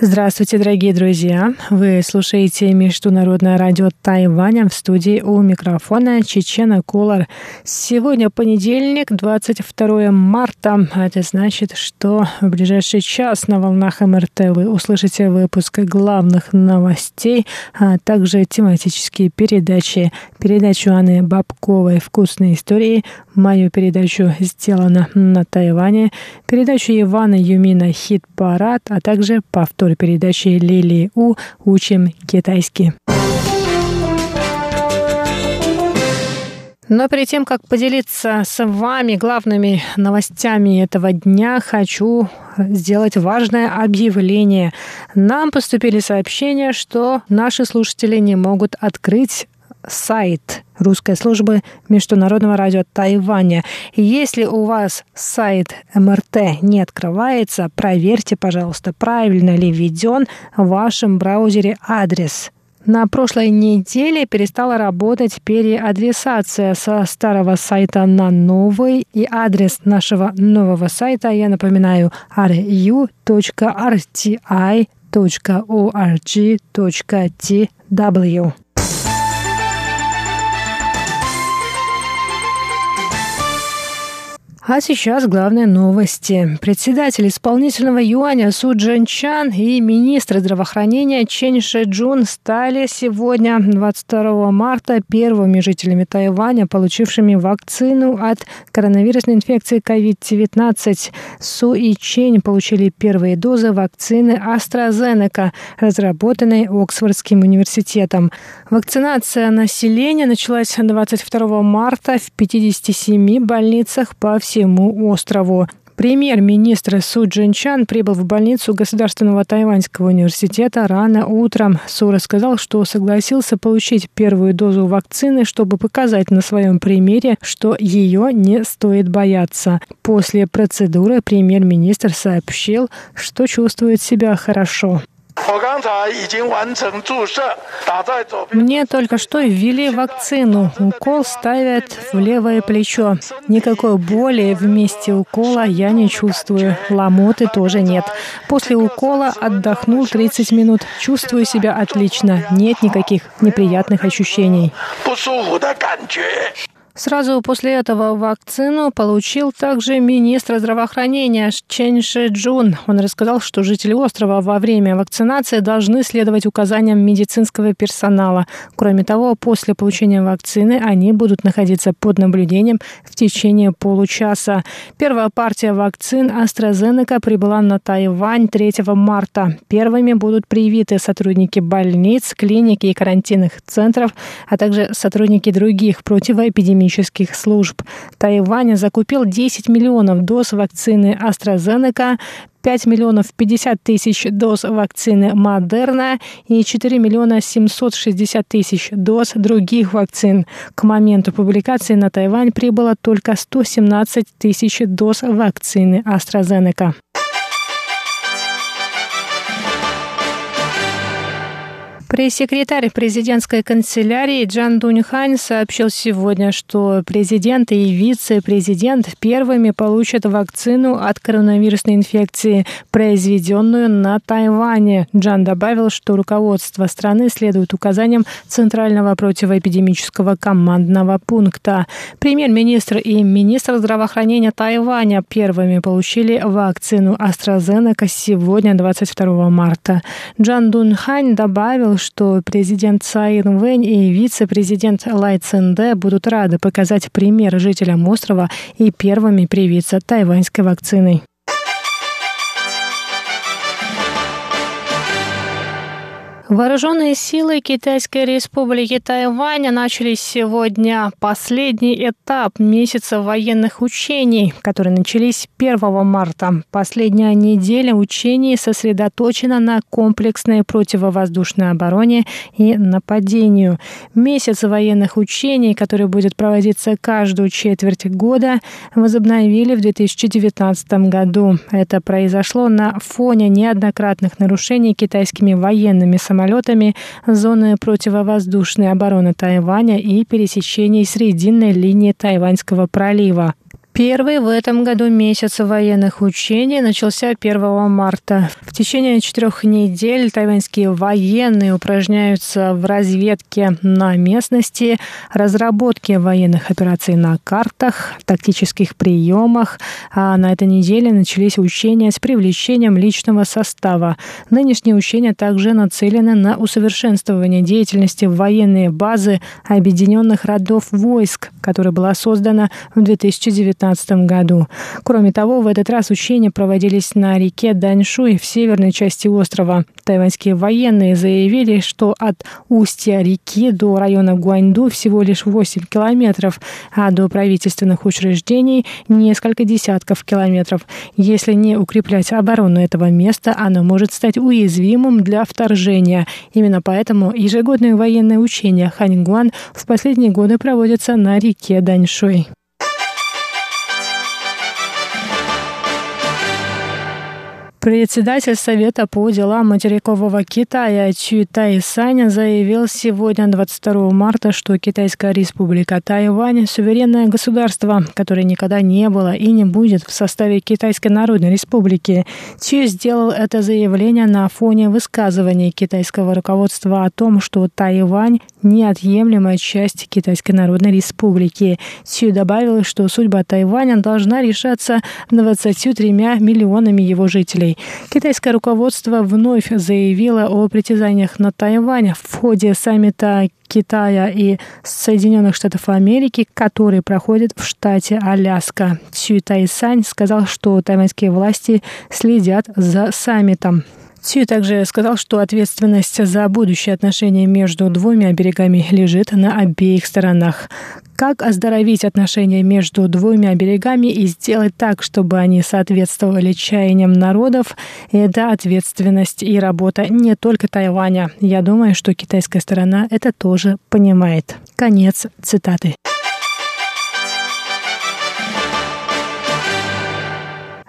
Здравствуйте, дорогие друзья! Вы слушаете Международное радио Тайваня в студии у микрофона Чечена Кулар. Сегодня понедельник, 22 марта. Это значит, что в ближайший час на волнах МРТ вы услышите выпуск главных новостей, а также тематические передачи. Передачу Анны Бабковой «Вкусные истории», мою передачу «Сделано на Тайване», передачу Ивана Юмина «Хит-парад», а также повтор повтор передачи Лили У «Учим китайский». Но перед тем, как поделиться с вами главными новостями этого дня, хочу сделать важное объявление. Нам поступили сообщения, что наши слушатели не могут открыть сайт русской службы Международного радио Тайваня. Если у вас сайт МРТ не открывается, проверьте, пожалуйста, правильно ли введен в вашем браузере адрес. На прошлой неделе перестала работать переадресация со старого сайта на новый, и адрес нашего нового сайта, я напоминаю, ru.rti.org.tw. А сейчас главные новости. Председатель исполнительного юаня Су Джин Чан и министр здравоохранения Чен Шэджун стали сегодня, 22 марта, первыми жителями Тайваня, получившими вакцину от коронавирусной инфекции COVID-19. Су и Чен получили первые дозы вакцины AstraZeneca, разработанной Оксфордским университетом. Вакцинация населения началась 22 марта в 57 больницах по всему всему острову. Премьер-министр Су Джинчан прибыл в больницу Государственного Тайваньского университета рано утром. Су рассказал, что согласился получить первую дозу вакцины, чтобы показать на своем примере, что ее не стоит бояться. После процедуры премьер-министр сообщил, что чувствует себя хорошо. Мне только что ввели вакцину. Укол ставят в левое плечо. Никакой боли в месте укола я не чувствую. Ломоты тоже нет. После укола отдохнул 30 минут. Чувствую себя отлично. Нет никаких неприятных ощущений. Сразу после этого вакцину получил также министр здравоохранения Чен Ши Джун. Он рассказал, что жители острова во время вакцинации должны следовать указаниям медицинского персонала. Кроме того, после получения вакцины они будут находиться под наблюдением в течение получаса. Первая партия вакцин AstraZeneca прибыла на Тайвань 3 марта. Первыми будут привиты сотрудники больниц, клиник и карантинных центров, а также сотрудники других противоэпидемических клинических служб. Тайвань закупил 10 миллионов доз вакцины AstraZeneca, 5 миллионов 50 тысяч доз вакцины Модерна и 4 миллиона 760 тысяч доз других вакцин. К моменту публикации на Тайвань прибыло только 117 тысяч доз вакцины AstraZeneca. Пресс-секретарь президентской канцелярии Джан Дуньхань сообщил сегодня, что президент и вице-президент первыми получат вакцину от коронавирусной инфекции, произведенную на Тайване. Джан добавил, что руководство страны следует указаниям Центрального противоэпидемического командного пункта. Премьер-министр и министр здравоохранения Тайваня первыми получили вакцину AstraZeneca сегодня, 22 марта. Джан Дунхань добавил, что президент Цай Вэнь и вице-президент Лай Цинде будут рады показать пример жителям острова и первыми привиться тайваньской вакциной. Вооруженные силы Китайской республики Тайвань начали сегодня последний этап месяца военных учений, которые начались 1 марта. Последняя неделя учений сосредоточена на комплексной противовоздушной обороне и нападению. Месяц военных учений, который будет проводиться каждую четверть года, возобновили в 2019 году. Это произошло на фоне неоднократных нарушений китайскими военными самолетами самолетами зоны противовоздушной обороны Тайваня и пересечений срединной линии Тайваньского пролива. Первый в этом году месяц военных учений начался 1 марта. В течение четырех недель тайваньские военные упражняются в разведке на местности, разработке военных операций на картах, тактических приемах. А на этой неделе начались учения с привлечением личного состава. Нынешние учения также нацелены на усовершенствование деятельности военной базы Объединенных родов войск, которая была создана в 2019 2019 году. Кроме того, в этот раз учения проводились на реке Даньшуй в северной части острова. Тайваньские военные заявили, что от устья реки до района Гуаньду всего лишь 8 километров, а до правительственных учреждений несколько десятков километров. Если не укреплять оборону этого места, оно может стать уязвимым для вторжения. Именно поэтому ежегодные военные учения Ханьгуан в последние годы проводятся на реке Даньшуй. Председатель Совета по делам материкового Китая Чу Тайсань заявил сегодня, 22 марта, что Китайская республика Тайвань – суверенное государство, которое никогда не было и не будет в составе Китайской Народной Республики. Чу сделал это заявление на фоне высказываний китайского руководства о том, что Тайвань – неотъемлемая часть Китайской Народной Республики. Чу добавил, что судьба Тайваня должна решаться 23 миллионами его жителей. Китайское руководство вновь заявило о притязаниях на Тайвань в ходе саммита Китая и Соединенных Штатов Америки, который проходит в штате Аляска. Цю Тайсань сказал, что тайваньские власти следят за саммитом. Цю также сказал, что ответственность за будущие отношения между двумя берегами лежит на обеих сторонах. Как оздоровить отношения между двумя берегами и сделать так, чтобы они соответствовали чаяниям народов, это ответственность и работа не только Тайваня. Я думаю, что китайская сторона это тоже понимает. Конец цитаты.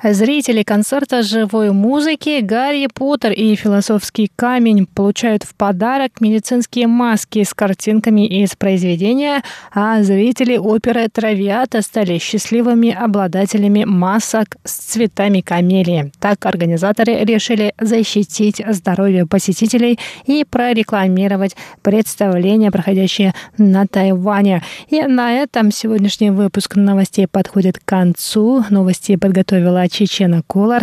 Зрители концерта живой музыки «Гарри Поттер» и «Философский камень» получают в подарок медицинские маски с картинками из произведения, а зрители оперы «Травиата» стали счастливыми обладателями масок с цветами камелии. Так организаторы решили защитить здоровье посетителей и прорекламировать представление, проходящее на Тайване. И на этом сегодняшний выпуск новостей подходит к концу. Новости подготовила Чечена Колор.